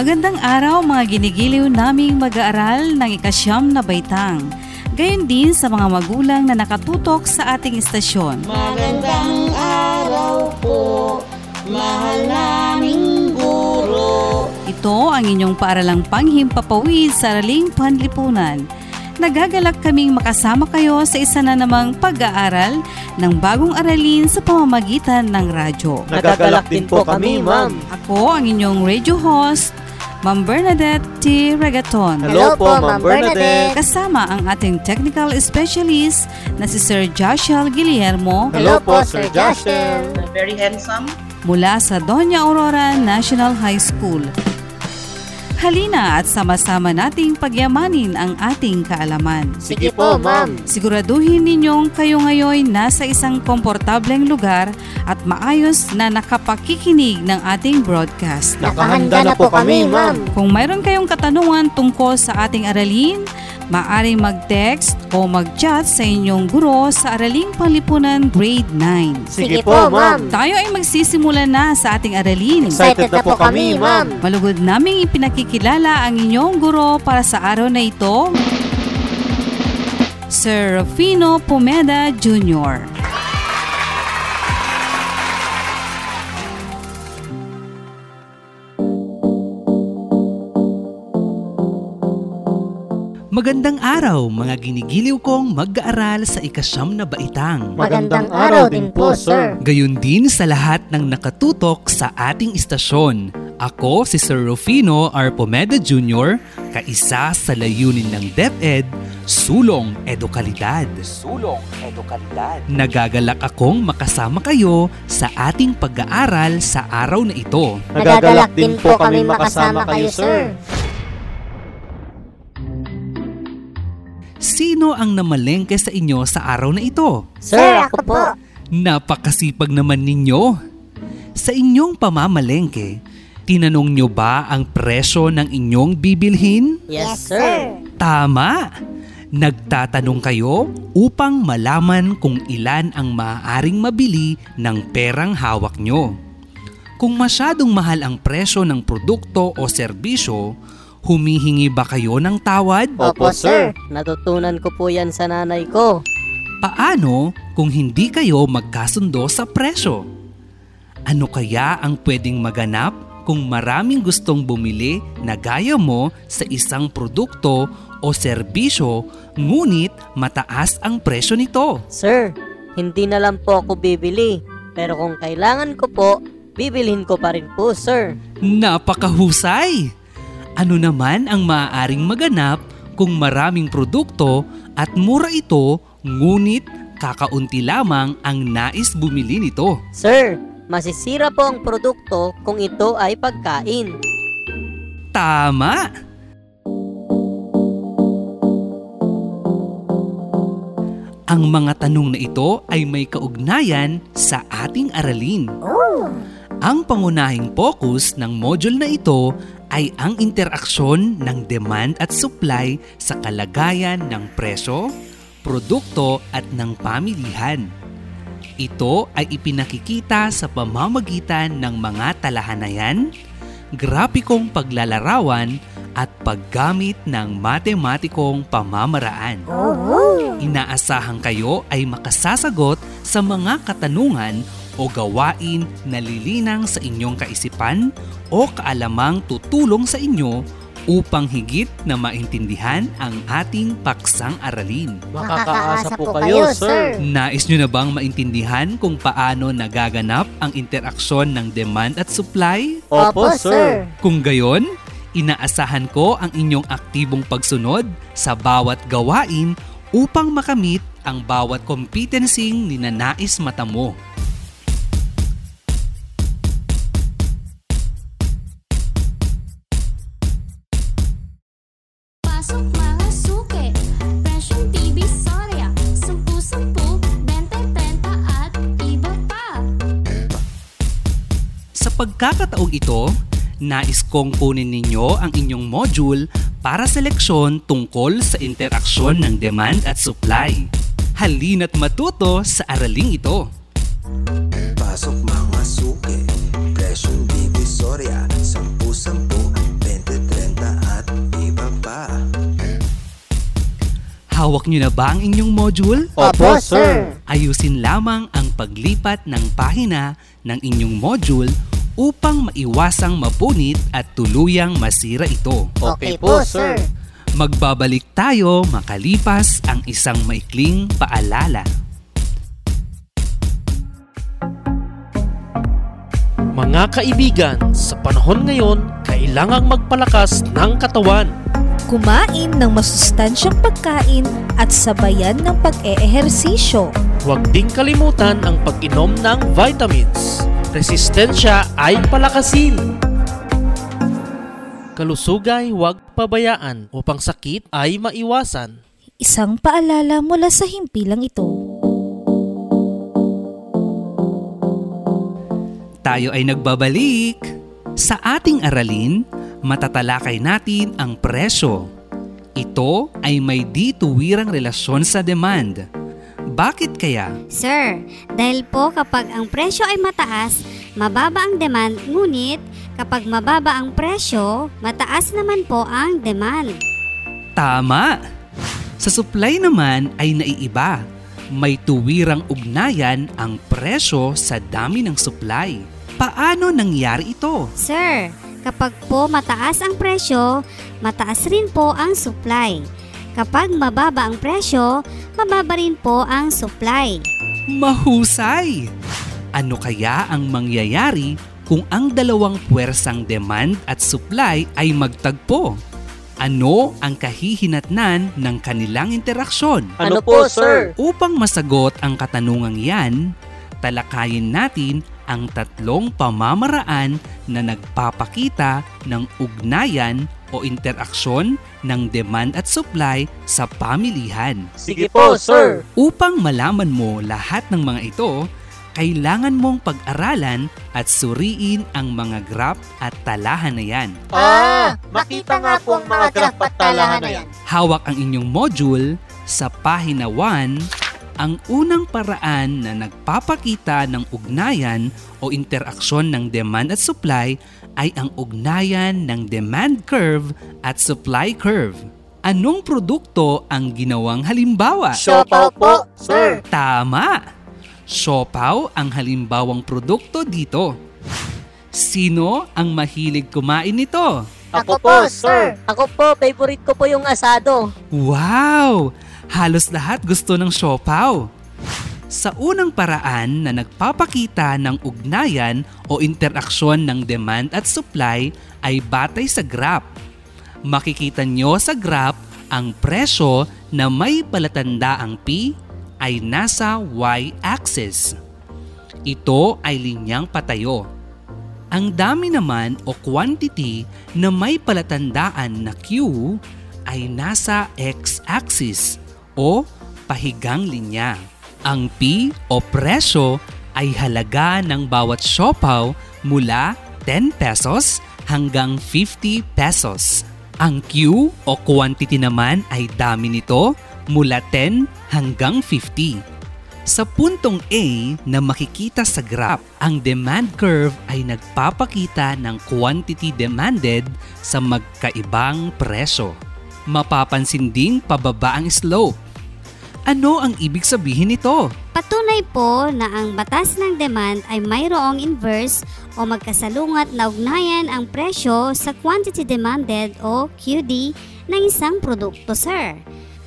Magandang araw mga ginigiliw naming mag-aaral ng ikasyam na baitang. Gayon din sa mga magulang na nakatutok sa ating istasyon. Magandang araw po, mahal naming guro. Ito ang inyong paaralang panghimpapawid sa Araling Panlipunan. Nagagalak kaming makasama kayo sa isa na namang pag-aaral ng bagong aralin sa pamamagitan ng radyo. Nagagalak din po kami, ma'am. Ako ang inyong radio host, Ma'am Bernadette T. Regaton. Hello po, Ma'am Bernadette. Kasama ang ating technical specialist na si Sir Joshua Guillermo Hello po, Sir Joshel. Very handsome. mula sa Doña Aurora National High School. Halina at sama-sama nating pagyamanin ang ating kaalaman. Sige po, ma'am. Siguraduhin ninyong kayo ngayon nasa isang komportableng lugar at maayos na nakapakikinig ng ating broadcast. Nakahanda na po kami, ma'am. Kung mayroon kayong katanungan tungkol sa ating aralin, maaring mag-text o mag-chat sa inyong guro sa Araling Panlipunan Grade 9. Sige po, ma'am. Tayo ay magsisimula na sa ating aralin. Excited na po kami, ma'am. Malugod naming ipinakikilala ang inyong guro para sa araw na ito, Sir Rufino Pomeda Jr. Magandang araw mga ginigiliw kong mag-aaral sa ikasyam na baitang. Magandang araw din po, sir. Gayon din sa lahat ng nakatutok sa ating istasyon. Ako si Sir Rufino R. Pomeda Jr., kaisa sa layunin ng DepEd, Sulong Edukalidad. Sulong Edukalidad. Nagagalak akong makasama kayo sa ating pag-aaral sa araw na ito. Nagagalak din po kami makasama kayo, sir. Sino ang namalengke sa inyo sa araw na ito? Sir, ako po. Napakasipag naman ninyo. Sa inyong pamamalengke, tinanong nyo ba ang presyo ng inyong bibilhin? Yes, sir. Tama! Nagtatanong kayo upang malaman kung ilan ang maaaring mabili ng perang hawak nyo. Kung masyadong mahal ang presyo ng produkto o serbisyo, humihingi ba kayo ng tawad? Opo, sir. Natutunan ko po yan sa nanay ko. Paano kung hindi kayo magkasundo sa presyo? Ano kaya ang pwedeng maganap kung maraming gustong bumili na gaya mo sa isang produkto o serbisyo ngunit mataas ang presyo nito? Sir, hindi na lang po ako bibili. Pero kung kailangan ko po, bibilhin ko pa rin po, sir. Napakahusay! Ano naman ang maaaring maganap kung maraming produkto at mura ito ngunit kakaunti lamang ang nais bumili nito? Sir, masisira po ang produkto kung ito ay pagkain. Tama! Ang mga tanong na ito ay may kaugnayan sa ating aralin. Ang pangunahing focus ng module na ito ay ang interaksyon ng demand at supply sa kalagayan ng presyo, produkto at ng pamilihan. Ito ay ipinakikita sa pamamagitan ng mga talahanayan, grapikong paglalarawan at paggamit ng matematikong pamamaraan. Inaasahan kayo ay makasasagot sa mga katanungan o gawain na lilinang sa inyong kaisipan o kaalamang tutulong sa inyo upang higit na maintindihan ang ating paksang aralin. Makakaasa po kayo, sir. Nais nyo na bang maintindihan kung paano nagaganap ang interaksyon ng demand at supply? Opo, sir. Kung gayon, inaasahan ko ang inyong aktibong pagsunod sa bawat gawain upang makamit ang bawat competency ninanais mata mo. Pasok mga suke, Presyong TV Soria, 10-10, 20-30 at iba pa. Sa pagkakataong ito, nais kong kunin ninyo ang inyong module para sa leksyon tungkol sa interaksyon ng demand at supply. Halina't matuto sa araling ito. Hawak nyo na ba ang inyong module? Opo, sir. Ayusin lamang ang paglipat ng pahina ng inyong module upang maiwasang mapunit at tuluyang masira ito. Okay po, sir. Magbabalik tayo makalipas ang isang maikling paalala. Mga kaibigan, sa panahon ngayon, kailangang magpalakas ng katawan. Kumain ng masustansyang pagkain at sabayan ng pag-eehersisyo. Huwag ding kalimutan ang pag-inom ng vitamins. Resistensya ay palakasin. Kalusugay huwag pabayaan upang sakit ay maiwasan. Isang paalala mula sa himpilang ito. Tayo ay nagbabalik. Sa ating aralin, matatalakay natin ang presyo. Ito ay may dituwirang relasyon sa demand. Bakit kaya? Sir, dahil po kapag ang presyo ay mataas, mababa ang demand, ngunit kapag mababa ang presyo, mataas naman po ang demand. Tama! Sa supply naman ay naiiba. May tuwirang ugnayan ang presyo sa dami ng supply. Paano nangyari ito? Sir, kapag po mataas ang presyo, mataas rin po ang supply. Kapag mababa ang presyo, mababa rin po ang supply. Mahusay! Ano kaya ang mangyayari kung ang dalawang puwersang demand at supply ay magtagpo? Ano ang kahihinatnan ng kanilang interaksyon? Ano po, sir? Upang masagot ang katanungang yan, talakayin natin ang tatlong pamamaraan na nagpapakita ng ugnayan o interaksyon ng demand at supply sa pamilihan. Sige po, sir. Upang malaman mo lahat ng mga ito, kailangan mong pag-aralan at suriin ang mga graph at talahan na yan. Ah, makita nga po ang mga graph at talahan na yan. Hawak ang inyong module sa pahina 1 ang unang paraan na nagpapakita ng ugnayan o interaksyon ng demand at supply ay ang ugnayan ng demand curve at supply curve. Anong produkto ang ginawang halimbawa? Siopaw po, sir. Tama! Siopaw ang halimbawang produkto dito. Sino ang mahilig kumain nito? Ako po, sir. Ako po, favorite ko po yung asado. Wow! Halos lahat gusto ng siopaw. Sa unang paraan na nagpapakita ng ugnayan o interaksyon ng demand at supply ay batay sa graph. Makikita nyo sa graph ang presyo na may palatandaang P ay nasa y-axis. Ito ay linyang patayo. Ang dami naman o quantity na may palatandaan na Q ay nasa x-axis o pahigang linya. Ang P o presyo ay halaga ng bawat siopaw mula 10 pesos hanggang 50 pesos. Ang Q o quantity naman ay dami nito mula 10 hanggang 50. Sa puntong A na makikita sa graph, ang demand curve ay nagpapakita ng quantity demanded sa magkaibang presyo. Mapapansin ding pababa ang slope. Ano ang ibig sabihin nito? Patunay po na ang batas ng demand ay mayroong inverse o magkasalungat na ugnayan ang presyo sa quantity demanded o QD ng isang produkto, sir.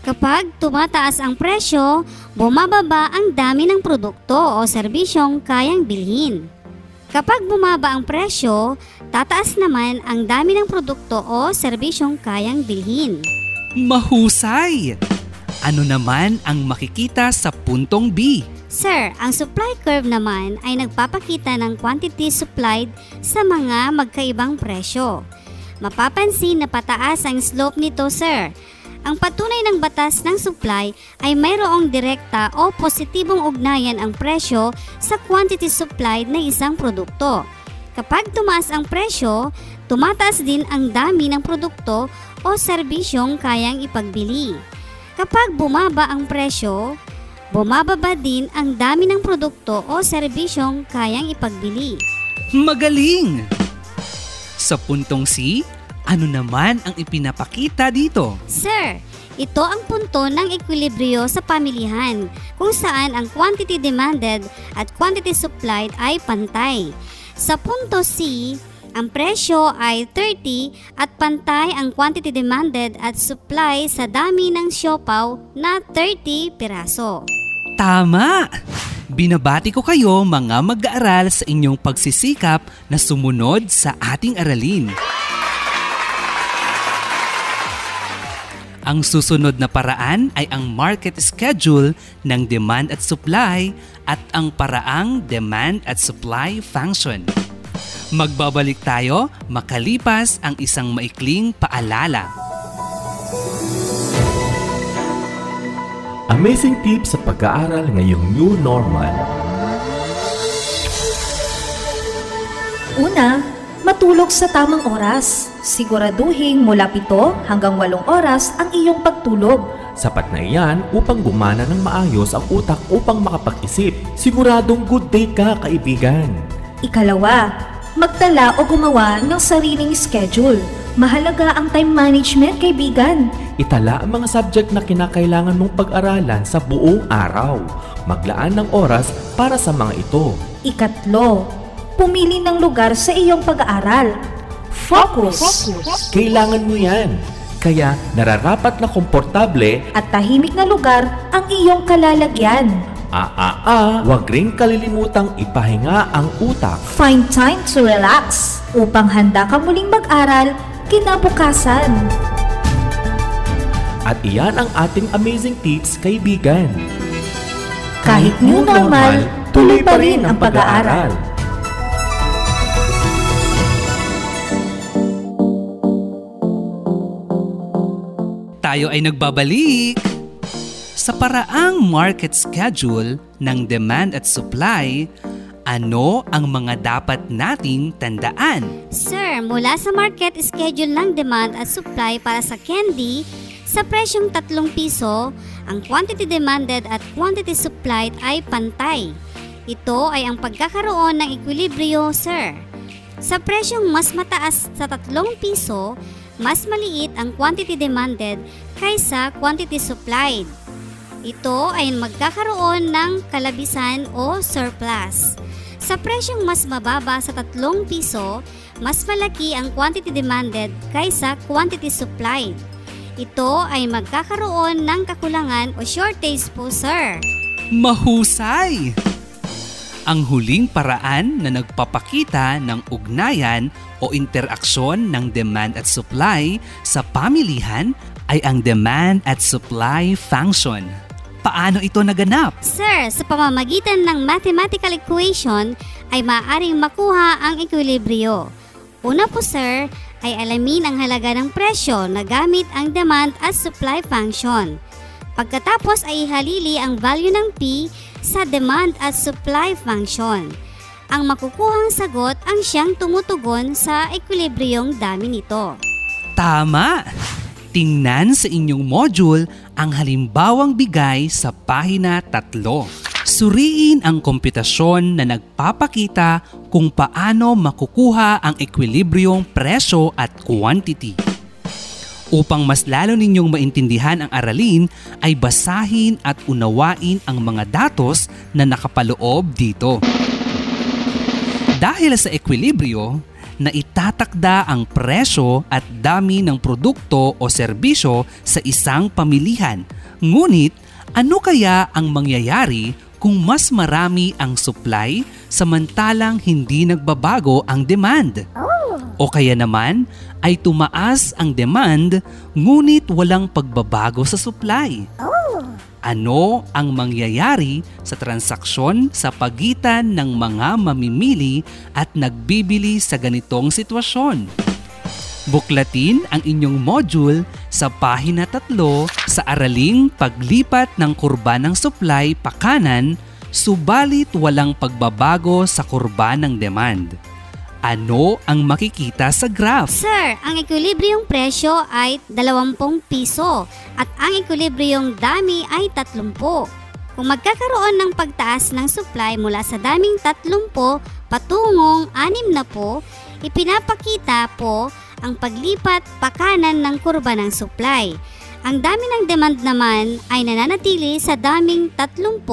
Kapag tumataas ang presyo, bumababa ang dami ng produkto o serbisyong kayang bilhin. Kapag bumaba ang presyo, tataas naman ang dami ng produkto o serbisyong kayang bilhin. Mahusay! Ano naman ang makikita sa puntong B? Sir, ang supply curve naman ay nagpapakita ng quantity supplied sa mga magkaibang presyo. Mapapansin na pataas ang slope nito, sir. Ang patunay ng batas ng supply ay mayroong direkta o positibong ugnayan ang presyo sa quantity supplied ng isang produkto. Kapag tumaas ang presyo, tumataas din ang dami ng produkto o serbisyong kayang ipagbili. Kapag bumaba ang presyo, bumababa din ang dami ng produkto o serbisyong kayang ipagbili. Magaling! Sa puntong C, ano naman ang ipinapakita dito? Sir, ito ang punto ng ekwilibryo sa pamilihan kung saan ang quantity demanded at quantity supplied ay pantay. Sa punto C, ang presyo ay 30 at pantay ang quantity demanded at supply sa dami ng siopaw na 30 piraso. Tama! Binabati ko kayo mga mag-aaral sa inyong pagsisikap na sumunod sa ating aralin. Ang susunod na paraan ay ang market schedule ng demand at supply at ang paraang demand at supply function. Magbabalik tayo makalipas ang isang maikling paalala. Amazing tips sa pag-aaral ngayong new normal. Una, matulog sa tamang oras. Siguraduhin mula 7 hanggang 8 oras ang iyong pagtulog. Sapat na iyan upang gumana ng maayos ang utak upang makapag-isip. Siguradong good day ka, kaibigan. Ikalawa, magtala o gumawa ng sariling schedule. Mahalaga ang time management, kaibigan. Itala ang mga subject na kinakailangan mong pag-aralan sa buong araw. Maglaan ng oras para sa mga ito. Ikatlo, pumili ng lugar sa iyong pag-aaral. Focus. Kailangan mo yan. Kaya nararapat na komportable At tahimik na lugar ang iyong kalalagyan. Ah, ah, ah, wag rin kalilimutang ipahinga ang utak. Find time to relax upang handa ka muling mag-aral kinabukasan. At iyan ang ating amazing tips, kaibigan. Kahit new normal, tuloy pa rin ang pag-aaral. Tayo ay nagbabalik! Sa paraang market schedule ng demand at supply, ano ang mga dapat nating tandaan? Sir, mula sa market schedule ng demand at supply para sa candy, sa presyong 3 piso, ang quantity demanded at quantity supplied ay pantay. Ito ay ang pagkakaroon ng ekwilibryo, sir. Sa presyong mas mataas sa 3 piso, mas maliit ang quantity demanded kaysa quantity supplied. Ito ay magkakaroon ng kalabisan o surplus. Sa presyong mas mababa sa 3 piso, mas malaki ang quantity demanded kaysa quantity supplied. Ito ay magkakaroon ng kakulangan o shortage po, sir. Mahusay! Ang huling paraan na nagpapakita ng ugnayan o interaksyon ng demand at supply sa pamilihan ay ang demand at supply function. Paano ito naganap? Sir, sa pamamagitan ng mathematical equation ay maaaring makuha ang ekwilibryo. Una po sir, ay alamin ang halaga ng presyo na gamit ang demand at supply function. Pagkatapos ay ihalili ang value ng P sa demand at supply function. Ang makukuhang sagot ang siyang tumutugon sa ekwilibryong dami nito. Tama! Tingnan sa inyong module ang halimbawang bigay sa pahina 3. Suriin ang komputasyon na nagpapakita kung paano makukuha ang ekwilibryong presyo at quantity. Upang mas lalo ninyong maintindihan ang aralin ay basahin at unawain ang mga datos na nakapaloob dito. Dahil sa ekwilibryo, na itatakda ang presyo at dami ng produkto o serbisyo sa isang pamilihan. Ngunit ano kaya ang mangyayari kung mas marami ang supply samantalang hindi nagbabago ang demand? O kaya naman ay tumaas ang demand ngunit walang pagbabago sa supply. Ano ang mangyayari sa transaksyon sa pagitan ng mga mamimili at nagbibili sa ganitong sitwasyon? Buklatin ang inyong module sa pahina 3 sa araling paglipat ng kurba ng supply pakanan subalit walang pagbabago sa kurba ng demand. Ano ang makikita sa graph? Sir, ang ekwilibryong presyo ay 20 piso at ang ekwilibryong dami ay 30. Kung magkakaroon ng pagtaas ng supply mula sa daming 30 patungong 6 na po, ipinapakita po ang paglipat pakanan ng kurba ng supply. Ang dami ng demand naman ay nananatili sa daming 30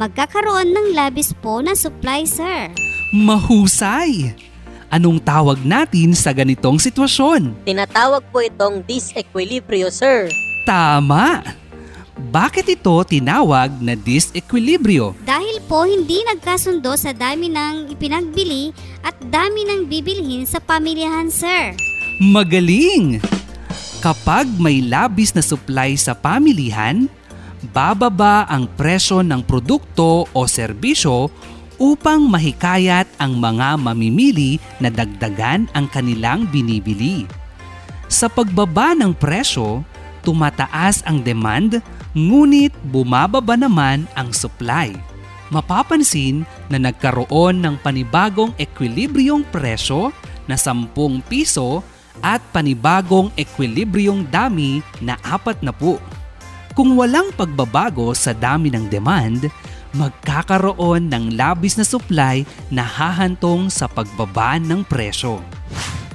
magkakaroon ng labis po na supply, sir. Mahusay! Anong tawag natin sa ganitong sitwasyon? Tinatawag po itong disequilibrio, sir. Tama! Bakit ito tinawag na disequilibrio? Dahil po hindi nagkasundo sa dami ng ipinagbili at dami ng bibilhin sa pamilyahan, sir. Magaling! Kapag may labis na supply sa pamilihan, bababa ang presyo ng produkto o serbisyo upang mahikayat ang mga mamimili na dagdagan ang kanilang binibili. Sa pagbaba ng presyo, tumataas ang demand ngunit bumababa naman ang supply. Mapapansin na nagkaroon ng panibagong ekwilibryong presyo na 10 piso at panibagong ekwilibryong dami na 40. Kung walang pagbabago sa dami ng demand, magkakaroon ng labis na supply na hahantong sa pagbaba ng presyo.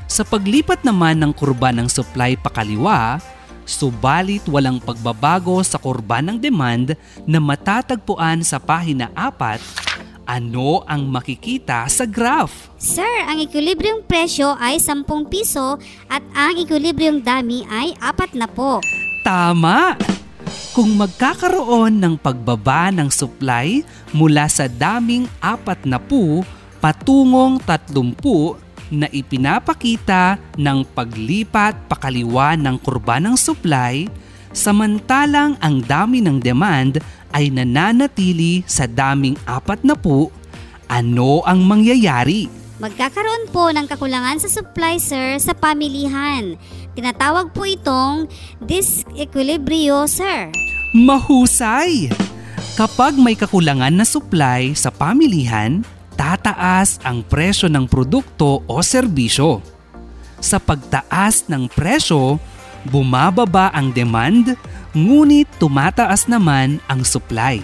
Sa paglipat naman ng kurba ng supply pakaliwa, subalit walang pagbabago sa kurba ng demand na matatagpuan sa pahina 4, ano ang makikita sa graph? Sir, ang ekwilibryong presyo ay 10 piso at ang ekwilibryong dami ay 4 na po. Tama! Kung magkakaroon ng pagbaba ng supply mula sa daming 40 patungong 30 na ipinapakita ng paglipat pakaliwa ng kurba ng supply, samantalang ang dami ng demand ay nananatili sa daming 40, ano ang mangyayari? Magkakaroon po ng kakulangan sa supply, sir, sa pamilihan. Tinatawag po itong disequilibrio, sir. Mahusay! Kapag may kakulangan na supply sa pamilihan, tataas ang presyo ng produkto o serbisyo. Sa pagtaas ng presyo, bumababa ang demand, ngunit tumataas naman ang supply.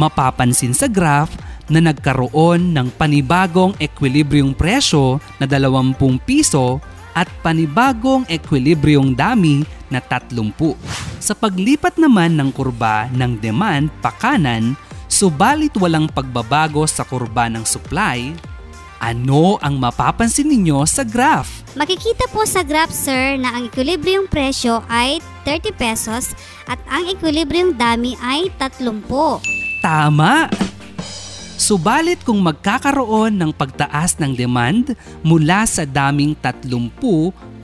Mapapansin sa graph na nagkaroon ng panibagong ekwilibryong presyo na 20 piso at panibagong ekwilibryong dami na 30. Sa paglipat naman ng kurba ng demand pakanan, subalit walang pagbabago sa kurba ng supply, ano ang mapapansin ninyo sa graph? Makikita po sa graph, sir, na ang ekwilibryong presyo ay 30 pesos at ang ekwilibryong dami ay 30. Tama! Subalit kung magkakaroon ng pagtaas ng demand mula sa daming 30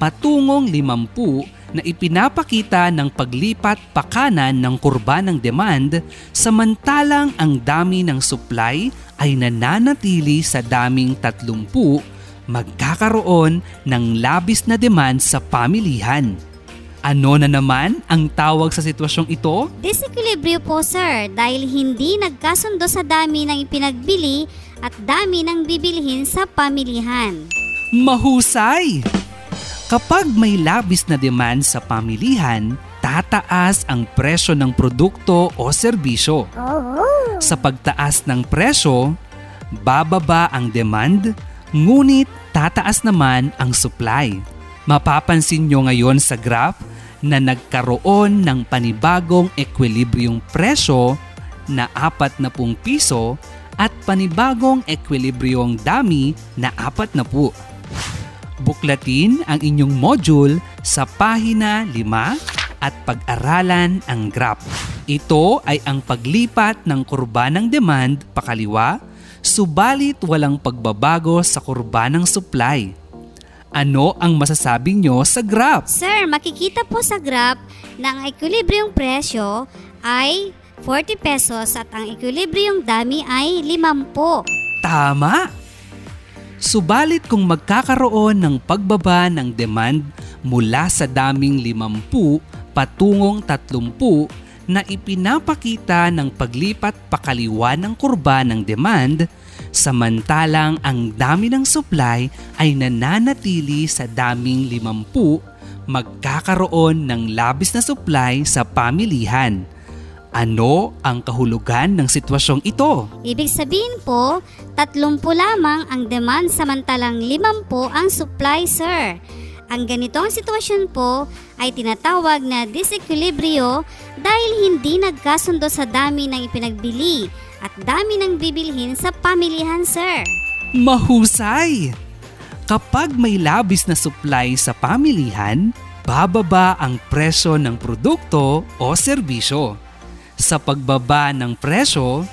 patungong 50 na ipinapakita ng paglipat pakanan ng kurba ng demand samantalang ang dami ng supply ay nananatili sa daming 30, magkakaroon ng labis na demand sa pamilihan. Ano na naman ang tawag sa sitwasyong ito? Disequilibrio po, sir, dahil hindi nagkasundo sa dami ng ipinagbili at dami ng bibilhin sa pamilihan. Mahusay! Kapag may labis na demand sa pamilihan, tataas ang presyo ng produkto o serbisyo. Sa pagtaas ng presyo, bababa ang demand, ngunit tataas naman ang supply. Mapapansin nyo ngayon sa graph na nagkaroon ng panibagong ekwilibryong presyo na 40 piso at panibagong ekwilibryong dami na 40. Buklatin ang inyong module sa pahina 5 at pag-aralan ang graph. Ito ay ang paglipat ng kurba ng demand pakaliwa, subalit walang pagbabago sa kurba ng supply. Ano ang masasabi nyo sa graph? Sir, makikita po sa graph na ang equilibrium presyo ay 40 pesos at ang equilibrium dami ay 50. Tama! Subalit kung magkakaroon ng pagbaba ng demand mula sa daming 50 patungong 30 na ipinapakita ng paglipat pakaliwa ng kurba ng demand, samantalang ang dami ng supply ay nananatili sa daming 50, magkakaroon ng labis na supply sa pamilihan. Ano ang kahulugan ng sitwasyong ito? Ibig sabihin po, 30 lamang ang demand samantalang 50 ang supply, sir. Ang ganitong sitwasyon po ay tinatawag na disequilibrio dahil hindi nagkasundo sa dami ng ipinagbili at dami ng bibilhin sa pamilihan, sir. Mahusay! Kapag may labis na supply sa pamilihan, bababa ang presyo ng produkto o serbisyo. Sa pagbaba ng presyo,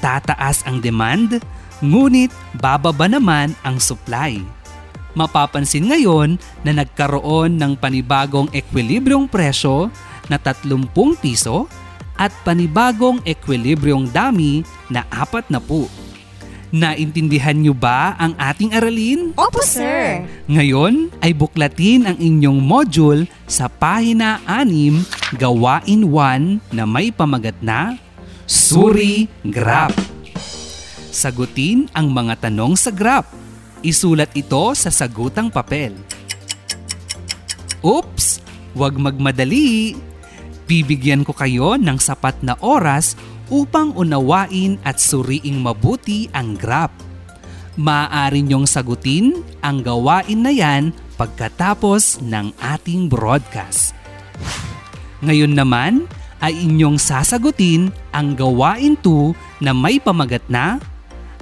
tataas ang demand, ngunit bababa naman ang supply. Mapapansin ngayon na nagkaroon ng panibagong ekwilibryong presyo na 30 piso at panibagong ekwilibryong dami na 40. Naintindihan niyo ba ang ating aralin? Opo, sir. Ngayon ay buklatin ang inyong module sa pahina 6, gawain 1 na may pamagat na Suri Graph. Sagutin ang mga tanong sa graph. Isulat ito sa sagutang papel. Oops! Huwag magmadali. Bibigyan ko kayo ng sapat na oras upang unawain at suriing mabuti ang graph. Maaari niyong sagutin ang gawain na yan pagkatapos ng ating broadcast. Ngayon naman ay inyong sasagutin ang gawain 2 na may pamagat na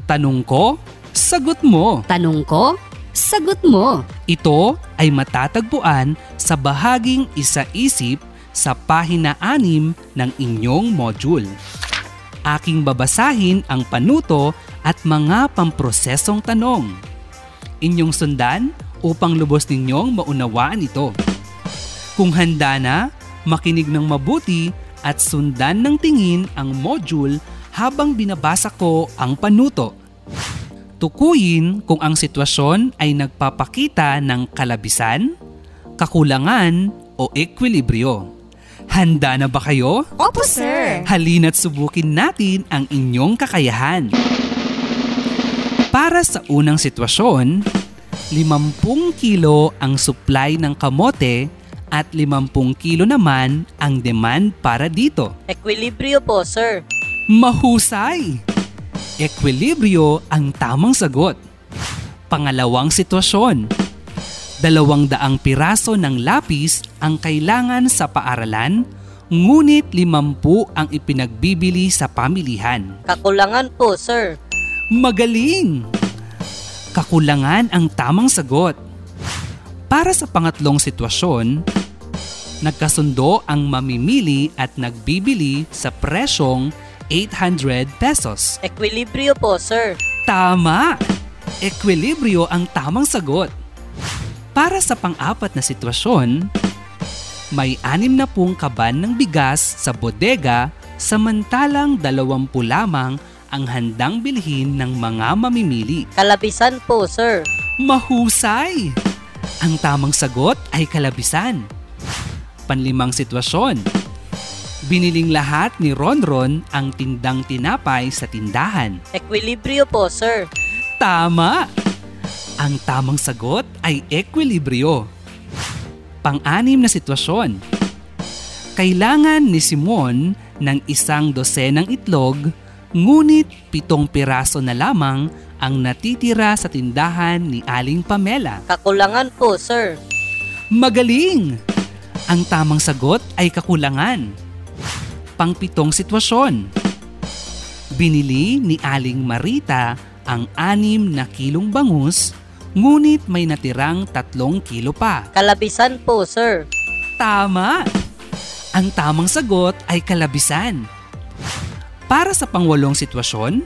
Tanong ko, sagot mo. Tanong ko, sagot mo. Ito ay matatagpuan sa bahaging isa-isip sa pahina 6 ng inyong module. Aking babasahin ang panuto at mga pamprosesong tanong. Inyong sundan upang lubos ninyong maunawaan ito. Kung handa na, makinig ng mabuti at sundan ng tingin ang module habang binabasa ko ang panuto. Tukuyin kung ang sitwasyon ay nagpapakita ng kalabisan, kakulangan o ekwilibryo. Handa na ba kayo? Opo, sir. Halina't subukin natin ang inyong kakayahan. Para sa unang sitwasyon, 50 kilo ang supply ng kamote at 50 kilo naman ang demand para dito. Equilibrio po, sir. Mahusay! Ekwilibryo ang tamang sagot. Pangalawang sitwasyon. Dalawang daang piraso ng lapis ang kailangan sa paaralan, ngunit limampu ang ipinagbibili sa pamilihan. Kakulangan po, sir. Magaling! Kakulangan ang tamang sagot. Para sa pangatlong sitwasyon, nagkasundo ang mamimili at nagbibili sa presyong 800 pesos. Equilibrio po, sir. Tama! Equilibrio ang tamang sagot. Para sa pang-apat na sitwasyon, may anim na pung kaban ng bigas sa bodega samantalang dalawampu lamang ang handang bilhin ng mga mamimili. Kalabisan po, sir. Mahusay! Ang tamang sagot ay kalabisan. Panlimang sitwasyon, Biniling lahat ni Ronron ang tindang tinapay sa tindahan. Equilibrio po, sir. Tama! Ang tamang sagot ay ekwilibryo. Pang-anim na sitwasyon. Kailangan ni Simon ng isang dosenang itlog, Ngunit pitong piraso na lamang ang natitira sa tindahan ni Aling Pamela. Kakulangan po, sir. Magaling! Ang tamang sagot ay kakulangan. Pangpitong sitwasyon. Binili ni Aling Marita ang anim na kilong bangus, ngunit may natirang tatlong kilo pa. Kalabisan po, sir. Tama! Ang tamang sagot ay kalabisan. Para sa pangwalong sitwasyon,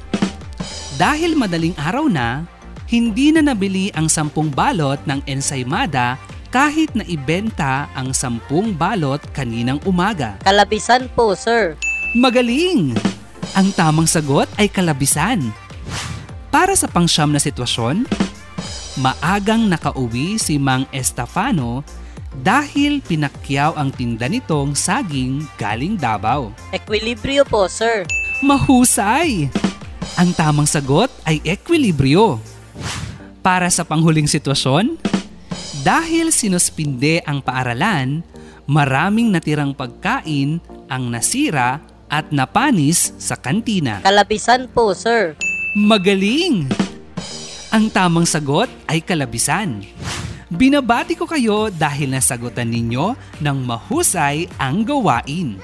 dahil madaling araw na, hindi na nabili ang sampung balot ng ensaymada kahit na ibenta ang sampung balot kaninang umaga. Kalabisan po, sir. Magaling! Ang tamang sagot ay kalabisan. Para sa pangsyam na sitwasyon, maagang nakauwi si Mang Estefano dahil pinakyaw ang tinda nitong saging galing Davao. Equilibrio po, sir. Mahusay! Ang tamang sagot ay ekwilibrio. Para sa panghuling sitwasyon, dahil sinuspinde ang paaralan, maraming natirang pagkain ang nasira at napanis sa kantina. Kalabisan po, sir. Magaling! Ang tamang sagot ay kalabisan. Binabati ko kayo dahil nasagutan ninyo ng mahusay ang gawain.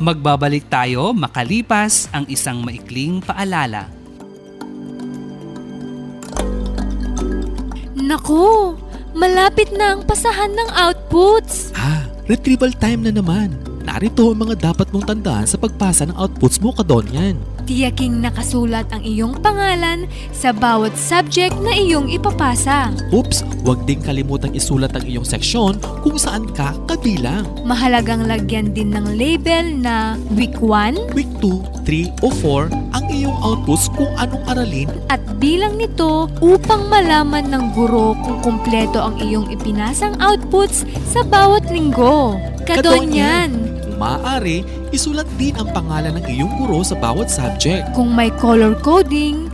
Magbabalik tayo makalipas ang isang maikling paalala. Naku, malapit na ang pasahan ng outputs. Ah, retrieval time na naman. Narito ang mga dapat mong tandaan sa pagpasa ng outputs mo kadonyan. Tiyaking nakasulat ang iyong pangalan sa bawat subject na iyong ipapasa. Oops, huwag ding kalimutang isulat ang iyong seksyon kung saan ka kabilang. Mahalagang lagyan din ng label na Week 1, Week 2, 3 o 4 ang iyong outputs kung anong aralin at bilang nito upang malaman ng guro kung kumpleto ang iyong ipinasang outputs sa bawat linggo. Kadonyan! Maaari, isulat din ang pangalan ng iyong guro sa bawat subject. Kung may color coding,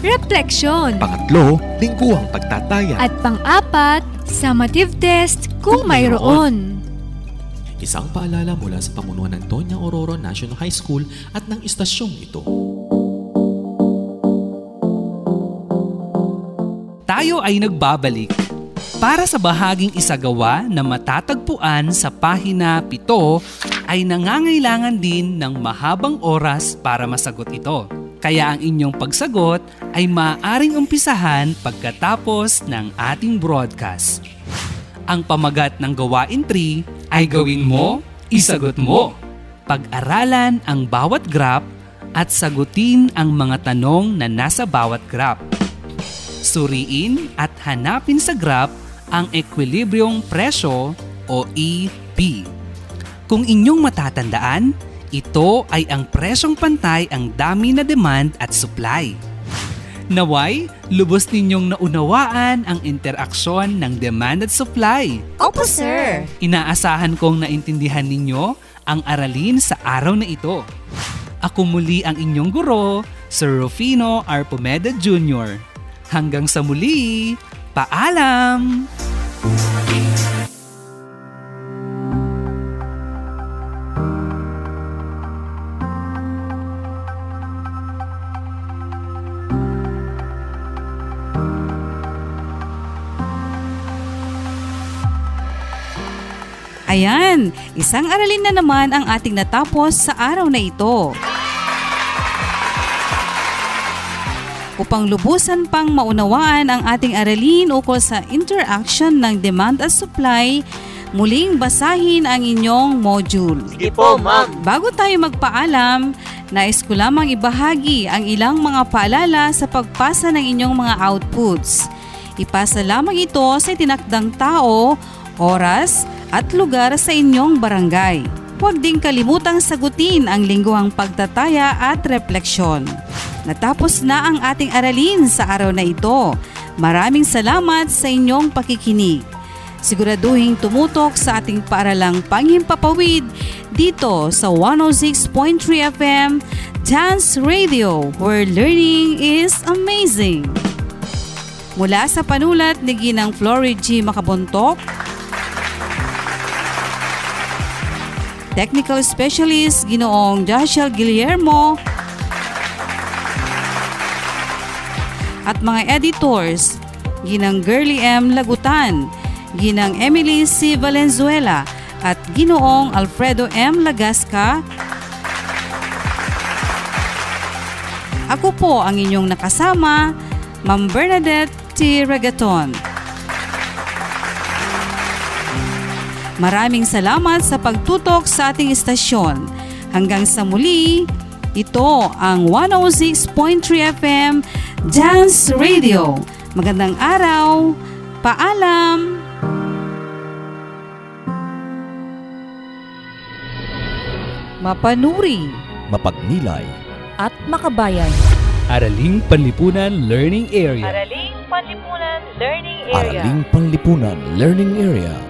refleksyon. Pangatlo, lingguhang pagtataya. At pang-apat, summative test kung mayroon. Isang paalala mula sa pamunuan ng Tonya Ororo National High School at ng istasyong ito. Tayo ay nagbabalik para sa bahaging isagawa na matatagpuan sa pahina 7 ay nangangailangan din ng mahabang oras para masagot ito. Kaya ang inyong pagsagot ay maaaring umpisahan pagkatapos ng ating broadcast. Ang pamagat ng gawain 3 ay gawin mo, isagot mo. Pag-aralan ang bawat graph at sagutin ang mga tanong na nasa bawat graph. Suriin at hanapin sa graph ang ekwilibryong presyo o EP. Kung inyong matatandaan, ito ay ang presyong pantay ang dami na demand at supply. Naway, lubos ninyong naunawaan ang interaksyon ng demand at supply. Opo, sir. Inaasahan kong naintindihan ninyo ang aralin sa araw na ito. Ako muli ang inyong guro, Sir Rufino R. Pomeda Jr. Hanggang sa muli, paalam! Ayan, isang aralin na naman ang ating natapos sa araw na ito. Upang lubusan pang maunawaan ang ating aralin ukol sa interaction ng demand at supply, muling basahin ang inyong module. Sige po, ma'am. Bago tayo magpaalam, nais ko lamang ibahagi ang ilang mga paalala sa pagpasa ng inyong mga outputs. Ipasa lamang ito sa tinakdang tao, oras, at lugar sa inyong barangay. Huwag ding kalimutang sagutin ang lingguhang pagtataya at refleksyon. Natapos na ang ating aralin sa araw na ito. Maraming salamat sa inyong pakikinig. Siguraduhin tumutok sa ating paaralang panghimpapawid dito sa 106.3 FM Dance Radio where learning is amazing. Mula sa panulat ni Ginang Florid G. Makabontok, Technical Specialist Ginoong Joshua Guillermo, at mga editors, Ginang Girly M. Lagutan, Ginang Emily C. Valenzuela, at Ginoong Alfredo M. Lagasca. Ako po ang inyong nakasama, Ma'am Bernadette T. Regaton. Maraming salamat sa pagtutok sa ating istasyon. Hanggang sa muli, ito ang 106.3 FM Dance Radio. Magandang araw. Paalam. Mapanuri Mapagnilay. at makabayan. Araling Panlipunan Learning Area. Araling Panlipunan Learning Araling Panlipunan Learning Area.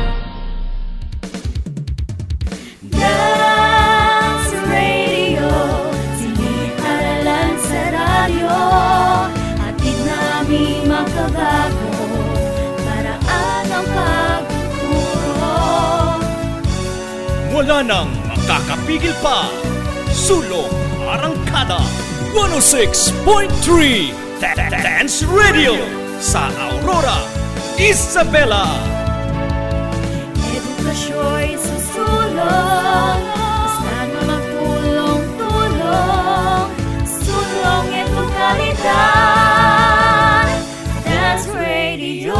ka ng makakapigil pa. Sulong Arangkada 106.3 Dance Radio sa Aurora, Isabela. Edukasyon susulong, basta na magtulong-tulong, sulong ito kalidad, Dance Radio.